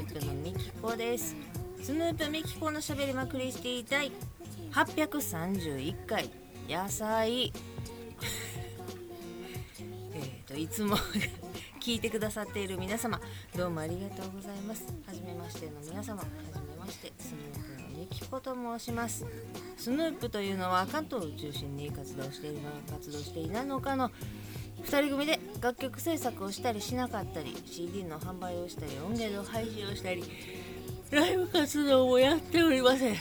ープのみきこですスヌープみきこのしゃべりまくりしていたい831回。野菜。えっといつも聞いてくださっている皆様どうもありがとうございます。はじめましての皆様はじめましてスヌープのみきこと申します。スヌープというのは関東を中心に活動しているのか活動していないのかの2人組で楽曲制作をしたりしなかったり CD の販売をしたり音源の配信をしたりライブ活動もやっておりません。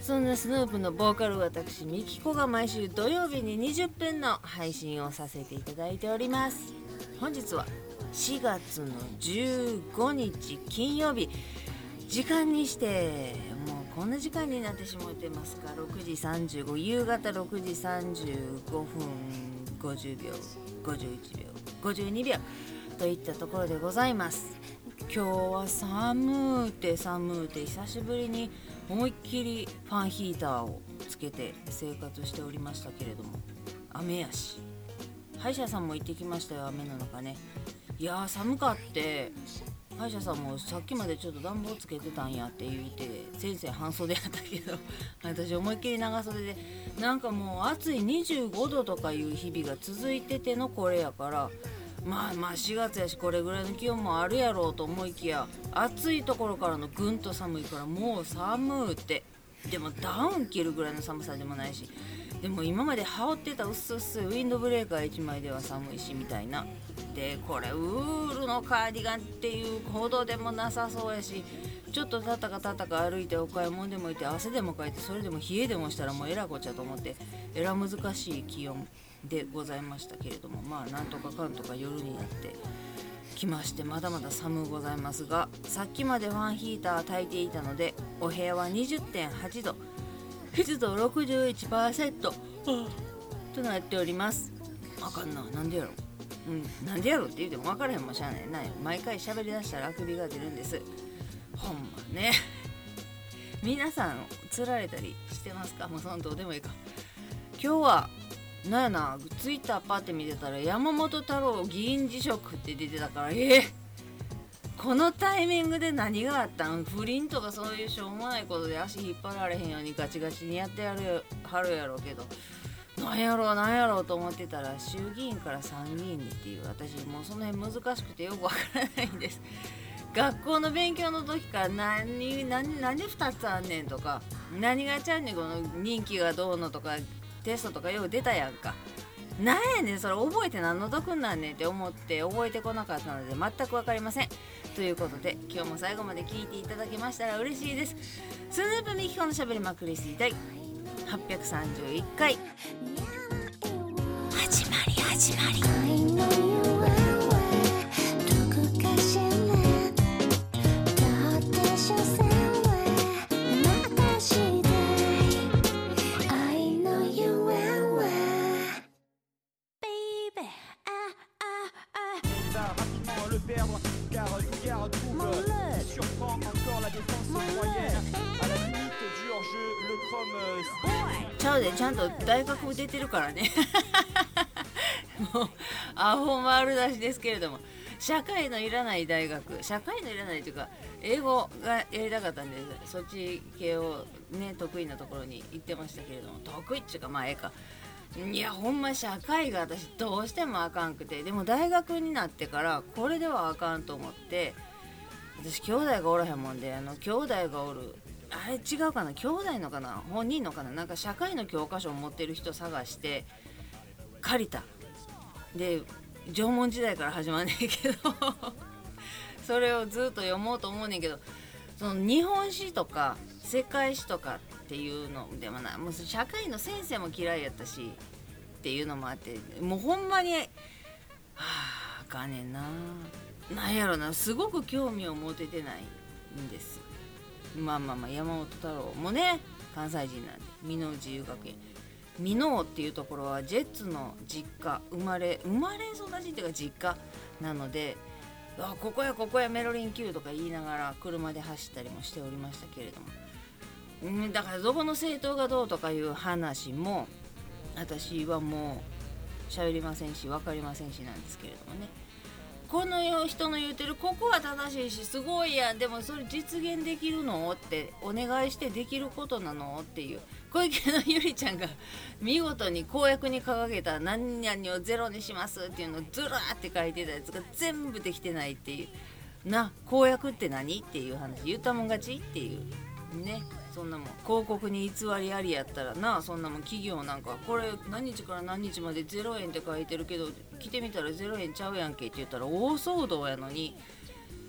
そんなスヌープのボーカル私ミキコが毎週土曜日に20分の配信をさせていただいております。本日は4月の15日金曜日。時間にしてもうこんな時間になってしまってますか？6時35夕方6時35分50秒。51秒52秒といったところでございます。今日は寒うて寒うて久しぶりに思いっきりファンヒーターをつけて生活しておりましたけれども雨やし。歯医者さんも行ってきましたよ雨の中ね。いや寒かって歯医者さんもさっきまでちょっと暖房つけてたんやって言うて先生半袖やったけど 私思いっきり長袖でなんかもう暑い25度とかいう日々が続いててのこれやからまあまあ4月やしこれぐらいの気温もあるやろうと思いきや暑いところからのぐんと寒いからもう寒うて。でもダウン着るぐらいの寒さでもないしでも今まで羽織ってた薄々ウィンドブレーカー1枚では寒いしみたいな。でこれウールのカーディガンっていうほどでもなさそうやしちょっとたたかたたか歩いてお買い物でもいて汗でもかいてそれでも冷えでもしたらもうえらこっちゃと思ってえら難しい気温でございましたけれどもまあなんとかかんとか夜になってきましてまだまだ寒うございますがさっきまでファンヒーター焚いていたのでお部屋は20.8度。湿度61%となっております。あかんな。なんでやろ。ううん。なんでやろうって言うても分からへんもしゃあない。な毎回喋りだしたらあくびが出るんです。ほんまね。皆さんつられたりしてますか？もうそんどうでもいいか。今日はなんやなツイッターパって見てたら山本太郎議員辞職って出てたからえー、このタイミングで何があったん？不倫とかそういうしょうもないことで足引っ張られへんようにガチガチにやってやるはるやろうけど。なんやろうなんやろうと思ってたら衆議院から参議院にっていう私もうその辺難しくてよくわからないんです。学校の勉強の時から何何何2つあんねんとか何がちゃうねんこの任期がどうのとかテストとかよう出たやんか。なやねんそれ覚えて何の得なんねんって思って覚えてこなかったので全く分かりません。ということで今日も最後まで聞いていただけましたら嬉しいです。スヌープミキコのしゃべりまくりしてい。たい831回。始まり始まり。ちゃうでちゃんと大学出てるからね。もうアホ丸出しですけれども。社会のいらない大学。社会のいらないというか英語がやりたかったんでそっち系をね得意なところに行ってましたけれども。得意っちゅうかまあええか。いやほんま社会が私どうしてもあかんくて。でも大学になってからこれではあかんと思って。私兄弟がおらへんもんであの兄弟がおるあれ違うかな兄弟のかな本人のかななんか社会の教科書を持ってる人探して借りた。で縄文時代から始まんねんけど。それをずっと読もうと思うねんけど。その日本史とか世界史とかっていうのでもなもう社会の先生も嫌いやったし。っていうのもあって。もうほんまにはああかねんな。なんやろな。すごく興味を持ててないんですまあまあまあ山本太郎もね関西人なんで美濃自由学園。美濃っていうところはジェッツの実家生まれ生まれ育ちっていうか実家なのであここやここやメロリン Q とか言いながら車で走ったりもしておりましたけれども。うんだからどこの政党がどうとかいう話も私はもう喋りませんし分かりませんしなんですけれどもね。この人の言うてるここは正しいしすごいやんでもそれ実現できるの？ってお願いしてできることなの？っていう。小池のゆりちゃんが見事に公約に掲げた何々をゼロにしますっていうのをずらーって書いてたやつが全部できてないっていう。な公約って何？っていう話。言ったもん勝ち？っていう。ねそんなもん。広告に偽りありやったらなそんなもん企業なんかこれ何日から何日まで0円って書いてるけど来てみたら0円ちゃうやんけって言ったら大騒動やのに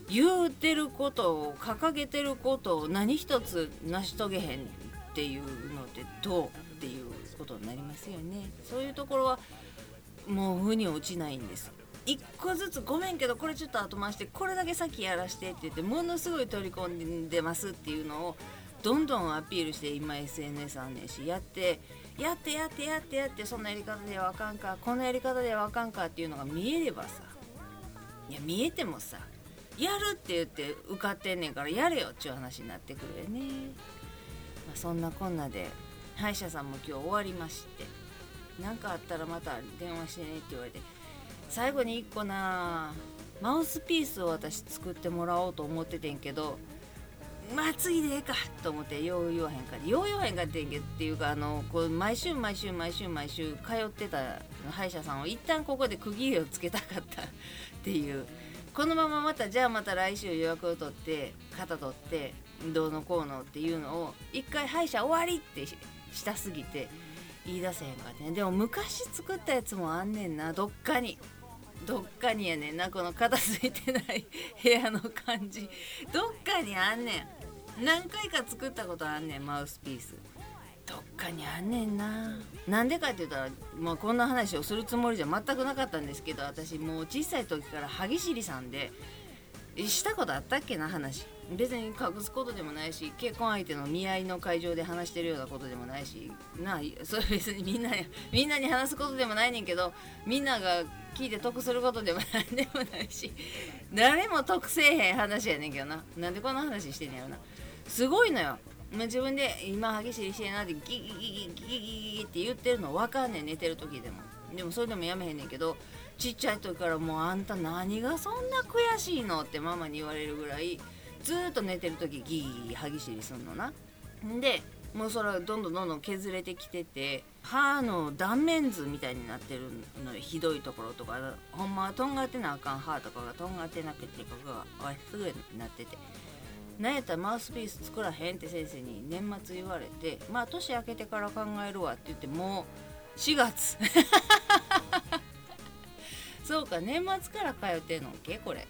言うてることを掲げてることを何一つ成し遂げへんっていうのってどうっていうことになりますよね。そういうところはもう腑に落ちないんです。1個ずつごめんけどこれちょっと後回してこれだけ先やらしてって言ってものすごい取り込んでますっていうのをどんどんアピールして今 SNS あんねんしやってやってやってやってやってそんなやり方ではあかんかこのやり方ではあかんかっていうのが見えればさいや見えてもさやるって言って受かってんねんからやれよっちゅう話になってくるよね、まあ、そんなこんなで歯医者さんも今日終わりまして何かあったらまた電話してねって言われて最後に1個なマウスピースを私作ってもらおうと思っててんけどまあ次でええかと思ってよう言わへんかよう言わへんかってんけっていうかあのこう毎週毎週毎週毎週通ってた歯医者さんを一旦ここで区切りをつけたかった。っていう。このまままたじゃあまた来週予約を取って肩取ってどうのこうのっていうのを一回歯医者終わりってしたすぎて言い出せへんかってでも昔作ったやつもあんねんなどっかに。どっかにやねんなこの片付いてない部屋の感じ。どっかにあんねん。何回か作ったことあんねんマウスピース。どっかにあんねんな。なんでかって言ったら、まあ、こんな話をするつもりじゃ全くなかったんですけど私もう小さい時から歯ぎしりさんでしたことあったっけな話。別に隠すことでもないし結婚相手の見合いの会場で話してるようなことでもないしなあそれ別にみんなにみんなに話すことでもないねんけどみんなが聞いて得することでもなんでもないし 誰も得せえへん話やねんけどななんでこんな話してんねやろなすごいのよ自分で今激しいしてなってギギギギギギギギって言ってるの分かんねん寝てる時でもでもそれでもやめへんねんけどちっちゃい時からもうあんた何がそんな悔しいのってママに言われるぐらいずっと寝てる時ギギギ歯ぎしりすんのな。でもうそれはどんどんどんどん削れてきてて歯の断面図みたいになってるのひどいところとか。ほんまはとんがってなあかん歯とかがとんがってなくてここがすぐになってて。なやったらマウスピース作らへんって先生に年末言われてまあ年明けてから考えるわって言ってもう4月。そうか年末から通ってんのっけ？これ。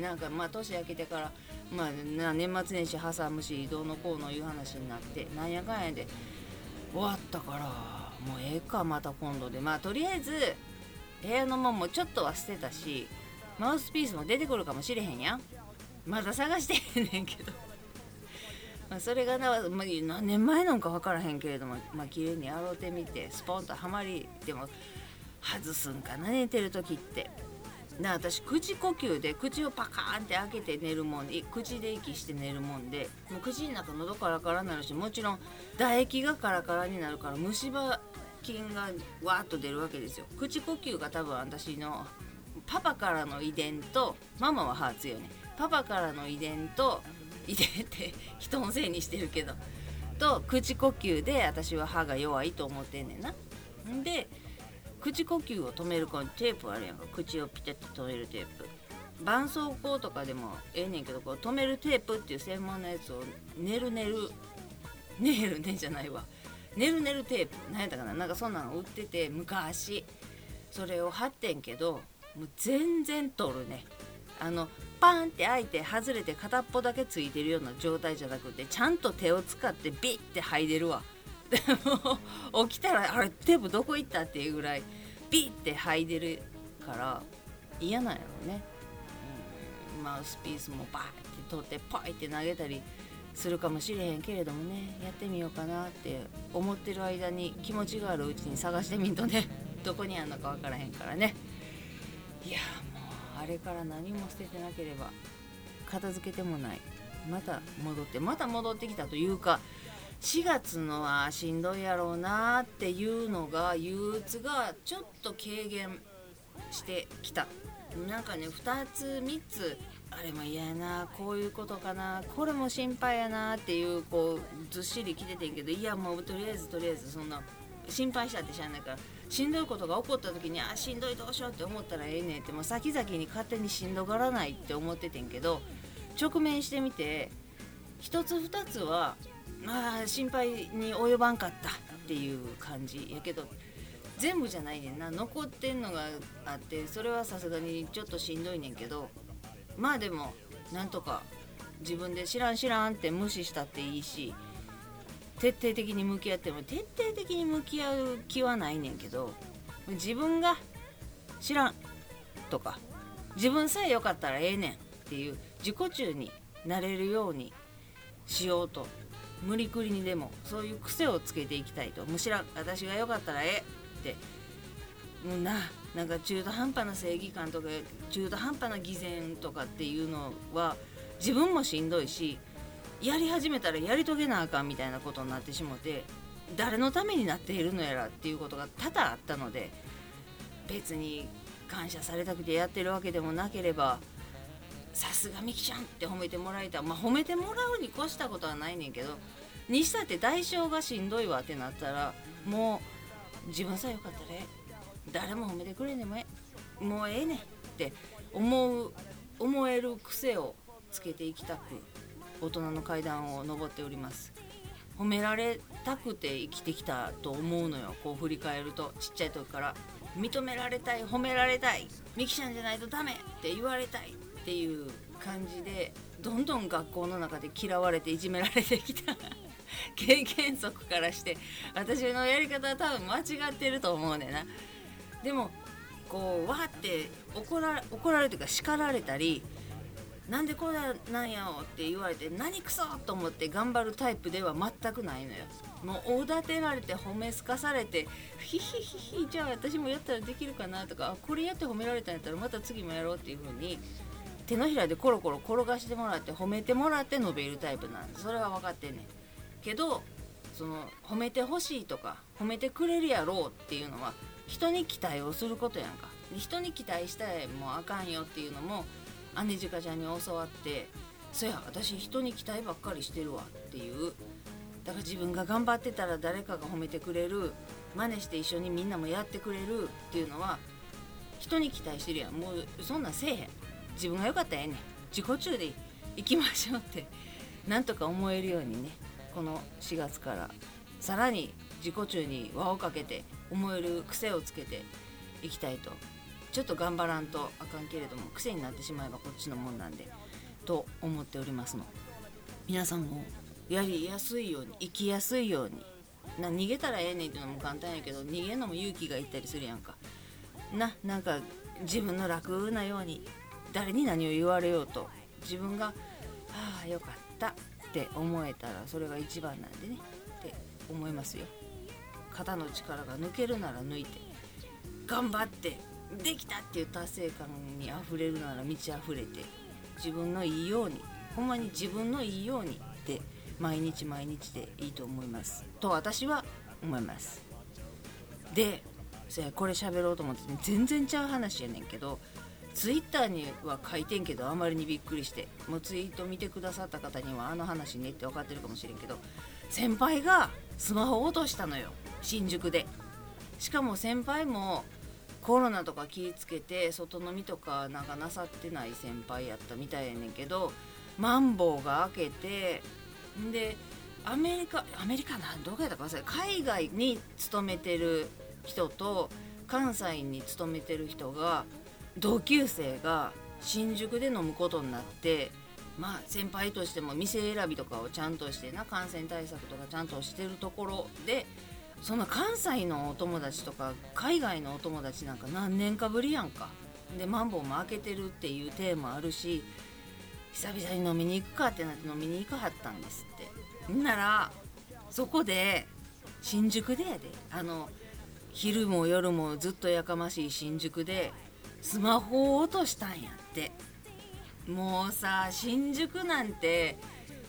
なんかまあ年明けてからまあ年末年始挟むしどうのこうのいう話になってなんやかんやで終わったからもうええかまた今度で。まあとりあえず部屋のもんもちょっとは捨てたしマウスピースも出てくるかもしれへんやまだ探してへんねんけど。まあそれがな、まあ、何年前なんか分からへんけれどもまあ綺麗に洗うてみてスポンとはまりでも外すんかな寝てる時って。な私口呼吸で口をパカーンって開けて寝るもんで口で息して寝るもんでもう口の中喉カラカラになるしもちろん唾液がカラカラになるから虫歯菌がわーっと出るわけですよ口呼吸が多分私のパパからの遺伝とママは歯強いねパパからの遺伝と 遺伝って人のせいにしてるけどと口呼吸で私は歯が弱いと思ってんねんな。で口呼吸を止めるこのテープあるやんか。口をピタッと止めるテープ。絆創膏とかでもええねんけどこう止めるテープっていう専門のやつをねるねる。ねるねじゃないわ。ねるねるテープ。何やったかな。なんかそんなの売ってて昔。それを貼ってんけどもう全然取るね。あのパンって開いて外れて片っぽだけついてるような状態じゃなくてちゃんと手を使ってビッて剥いでるわ。でも起きたらあれテープどこ行ったっていうぐらいビッて剥いでるから嫌なんやろね、うん、マウスピースもバーって取ってパイって投げたりするかもしれへんけれどもね。やってみようかなって思ってる間に気持ちがあるうちに探してみんとね。どこにあんのか分からへんからね。いやもうあれから何も捨ててなければ片付けてもない。また戻ってまた戻ってきたというか4月のはしんどいやろうなっていうのが憂鬱がちょっと軽減してきた。なんかね2つ3つあれも嫌やなこういうことかなこれも心配やなっていうこうずっしりきててんけどいやもうとりあえずとりあえずそんな心配したって知らないからしんどいことが起こった時にあしんどいどうしようって思ったらええねんってもう先々に勝手にしんどがらないって思っててんけど直面してみて一つ二つはまあ心配に及ばんかったっていう感じ。やけど全部じゃないねんな。残ってんのがあってそれはさすがにちょっとしんどいねんけどまあでもなんとか自分で知らん知らんって無視したっていいし徹底的に向き合っても徹底的に向き合う気はないねんけど自分が知らんとか自分さえよかったらええねんっていう自己中になれるようにしようと無理くりにでもそういう癖をつけていきたいと。むしろ私がよかったらええ。って。もうななんか中途半端な正義感とか中途半端な偽善とかっていうのは自分もしんどいしやり始めたらやり遂げなあかんみたいなことになってしもて誰のためになっているのやらっていうことが多々あったので別に感謝されたくてやってるわけでもなければさすがみきちゃんって褒めてもらいたまあ褒めてもらうに越したことはないねんけどにしたって代償がしんどいわってなったらもう自分さえよかったらえ誰も褒めてくれんもえ。もうええねんって思う思える癖をつけていきたく大人の階段を上っております。褒められたくて生きてきたと思うのよ。こう振り返るとちっちゃい時から認められたい褒められたいミキちゃんじゃないとダメって言われたい。っていう感じでどんどん学校の中で嫌われていじめられてきた。経験則からして私のやり方は多分間違ってると思うねんな。でもこうわって怒ら怒られるというか叱られたりなんでこれなんやろって言われて何くそと思って頑張るタイプでは全くないのよ。もうおだてられて褒めすかされてヒヒヒヒじゃあ私もやったらできるかなとかこれやって褒められたんやったらまた次もやろうっていう風に手のひらでコロコロ転がしてもらって褒めてもらって伸びるタイプなんでそれは分かってんねん。けどその褒めてほしいとか褒めてくれるやろうっていうのは人に期待をすることやんか。人に期待したらもうあかんよっていうのも姉ジカちゃんに教わってそや私人に期待ばっかりしてるわっていう。だから自分が頑張ってたら誰かが褒めてくれる。真似して一緒にみんなもやってくれるっていうのは人に期待してるやん。もうそんなんせえへん。自分が良かったらええね自己中で行きましょうってなんとか思えるようにね。この4月からさらに自己中に輪をかけて思える癖をつけていきたいと。ちょっと頑張らんとあかんけれども癖になってしまえばこっちのもんなんでと思っておりますの。皆さんもやりやすいように生きやすいようにな逃げたらええねんっていうのも簡単やけど逃げるのも勇気がいったりするやんか。ななんか自分の楽なように誰に何を言われようと自分が「ああよかった」って思えたらそれが一番なんでねって思いますよ。肩の力が抜けるなら抜いて頑張ってできたっていう達成感にあふれるなら満ち溢れて自分のいいようにほんまに自分のいいようにって毎日毎日でいいと思います。と私は思います。でそやこれ喋ろうと思って、全然ちゃう話やねんけどツイッターには書いてんけどあまりにびっくりして。もうツイート見てくださった方にはあの話ねって分かってるかもしれんけど先輩がスマホ落としたのよ。新宿で。しかも先輩もコロナとか気ぃつけて外飲みとかなんかなさってない先輩やったみたいやねんけどマンボウが開けてでアメリカアメリカなどこやったか忘れ海外に勤めてる人と関西に勤めてる人が同級生が新宿で飲むことになってまあ先輩としても店選びとかをちゃんとしてな感染対策とかちゃんとしてるところでそんな関西のお友達とか海外のお友達なんか何年かぶりやんか。でマンボウも開けてるっていうテーマあるし久々に飲みに行くかってなって飲みに行かはったんですって。んならそこで新宿でやで。あの昼も夜もずっとやかましい新宿でスマホを落としたんやって。もうさ新宿なんて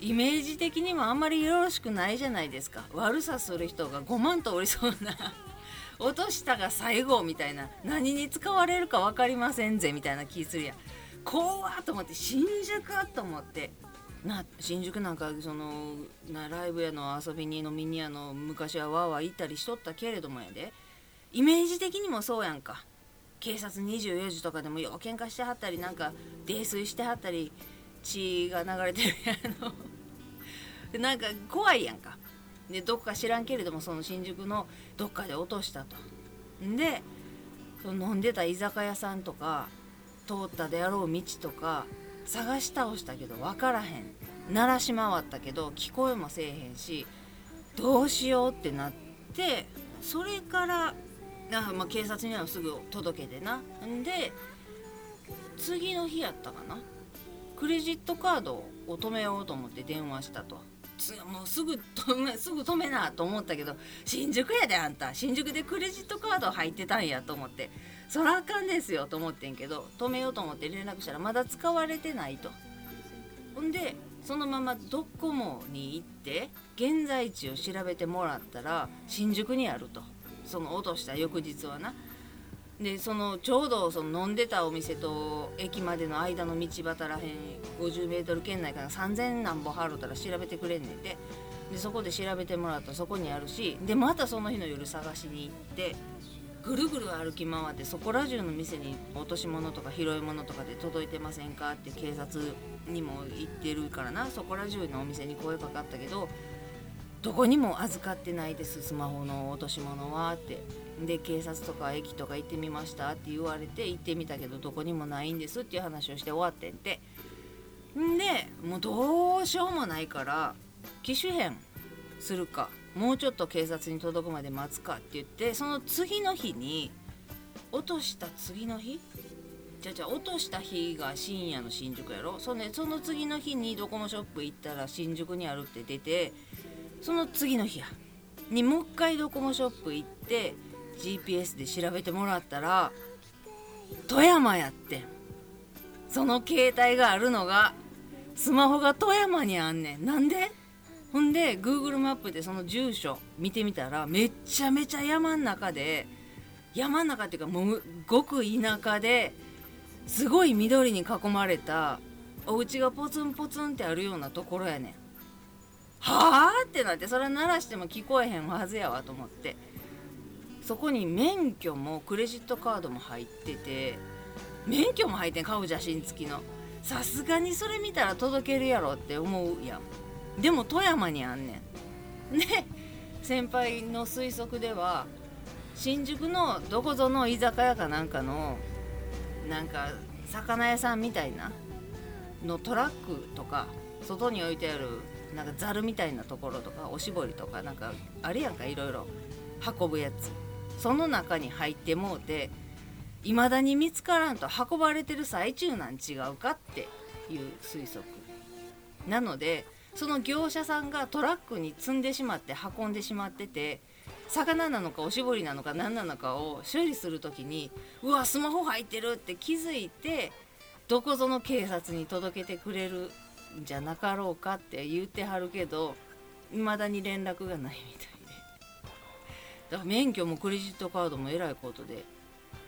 イメージ的にもあんまりよろしくないじゃないですか。悪さする人が5万とおりそうな 落としたが最後みたいな何に使われるか分かりませんぜみたいな気するやん。怖っと思って新宿と思って。な新宿なんかそのなライブやの遊びに飲みにやの昔はわーわー行ったりしとったけれどもやで。イメージ的にもそうやんか。警察24時とかでもよう喧嘩してはったりなんか泥酔してはったり血が流れてるやの。なんか怖いやんか。でどっか知らんけれどもその新宿のどっかで落としたと。でその飲んでた居酒屋さんとか通ったであろう道とか探し倒したけど分からへん。鳴らし回ったけど聞こえもせえへんしどうしようってなってそれからあ、まあ、警察にはすぐ届けてな。んで次の日やったかな。クレジットカードを止めようと思って電話したと。もうすぐ止めすぐ止めなと思ったけど新宿やであんた。新宿でクレジットカード入ってたんやと思って。そらあかんですよと思ってんけど止めようと思って連絡したらまだ使われてないと。ほんでそのままドコモに行って現在地を調べてもらったら新宿にあると。その落とした翌日はな。でそのちょうどその飲んでたお店と駅までの間の道端らへん 50m 圏内から3,000何本払うたら調べてくれんねんて。でそこで調べてもらったらそこにあるしでまたその日の夜探しに行ってぐるぐる歩き回ってそこら中の店に落とし物とか拾い物とかで届いてませんかって警察にも言ってるからなそこら中のお店に声かかったけどどこにも預かってないですスマホの落とし物はって。で警察とか駅とか行ってみましたって言われて行ってみたけどどこにもないんですっていう話をして終わってんて。んでもうどうしようもないから機種変するかもうちょっと警察に届くまで待つかって言ってその次の日に落とした次の日じゃじゃ落とした日が深夜の新宿やろ。そ,、ね、その次の日にドコモショップ行ったら新宿にあるって出てその次の日や。にもう一回ドコモショップ行って GPS で調べてもらったら富山やってその携帯があるのがスマホが富山にあんねん。なんで？ほんで Google マップでその住所見てみたらめっちゃめちゃ山ん中で山ん中っていうかもうごく田舎ですごい緑に囲まれたお家がポツンポツンってあるようなところやねん。はあってなってそれ鳴らしても聞こえへんはずやわと思って。そこに免許もクレジットカードも入ってて免許も入ってん顔写真付きの。さすがにそれ見たら届けるやろって思うやん。でも富山にあんねん。で先輩の推測では新宿のどこぞの居酒屋かなんかのなんか魚屋さんみたいなのトラックとか外に置いてあるなんかざるみたいなところとかおしぼりとかなんかあるやんかいろいろ。運ぶやつ。その中に入ってもうて未だに見つからんと運ばれてる最中なん違うかっていう推測。なのでその業者さんがトラックに積んでしまって運んでしまってて魚なのかおしぼりなのか何なのかを処理する時にうわスマホ入ってるって気づいてどこぞの警察に届けてくれるじゃなかろうかって言ってはるけど未だに連絡がないみたいで。だから免許もクレジットカードもえらいことで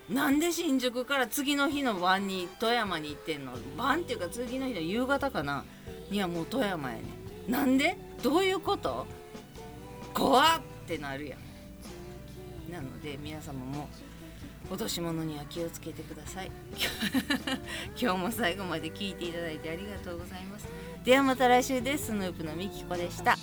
なんで新宿から次の日の晩に富山に行ってんの？晩っていうか次の日の夕方かな？にはもう富山やねなんで？どういうこと？怖っってなるやん。なので皆様も落とし物には気をつけてください。今日も最後まで聞いていただいてありがとうございます。ではまた来週です。スヌープのみきこでした。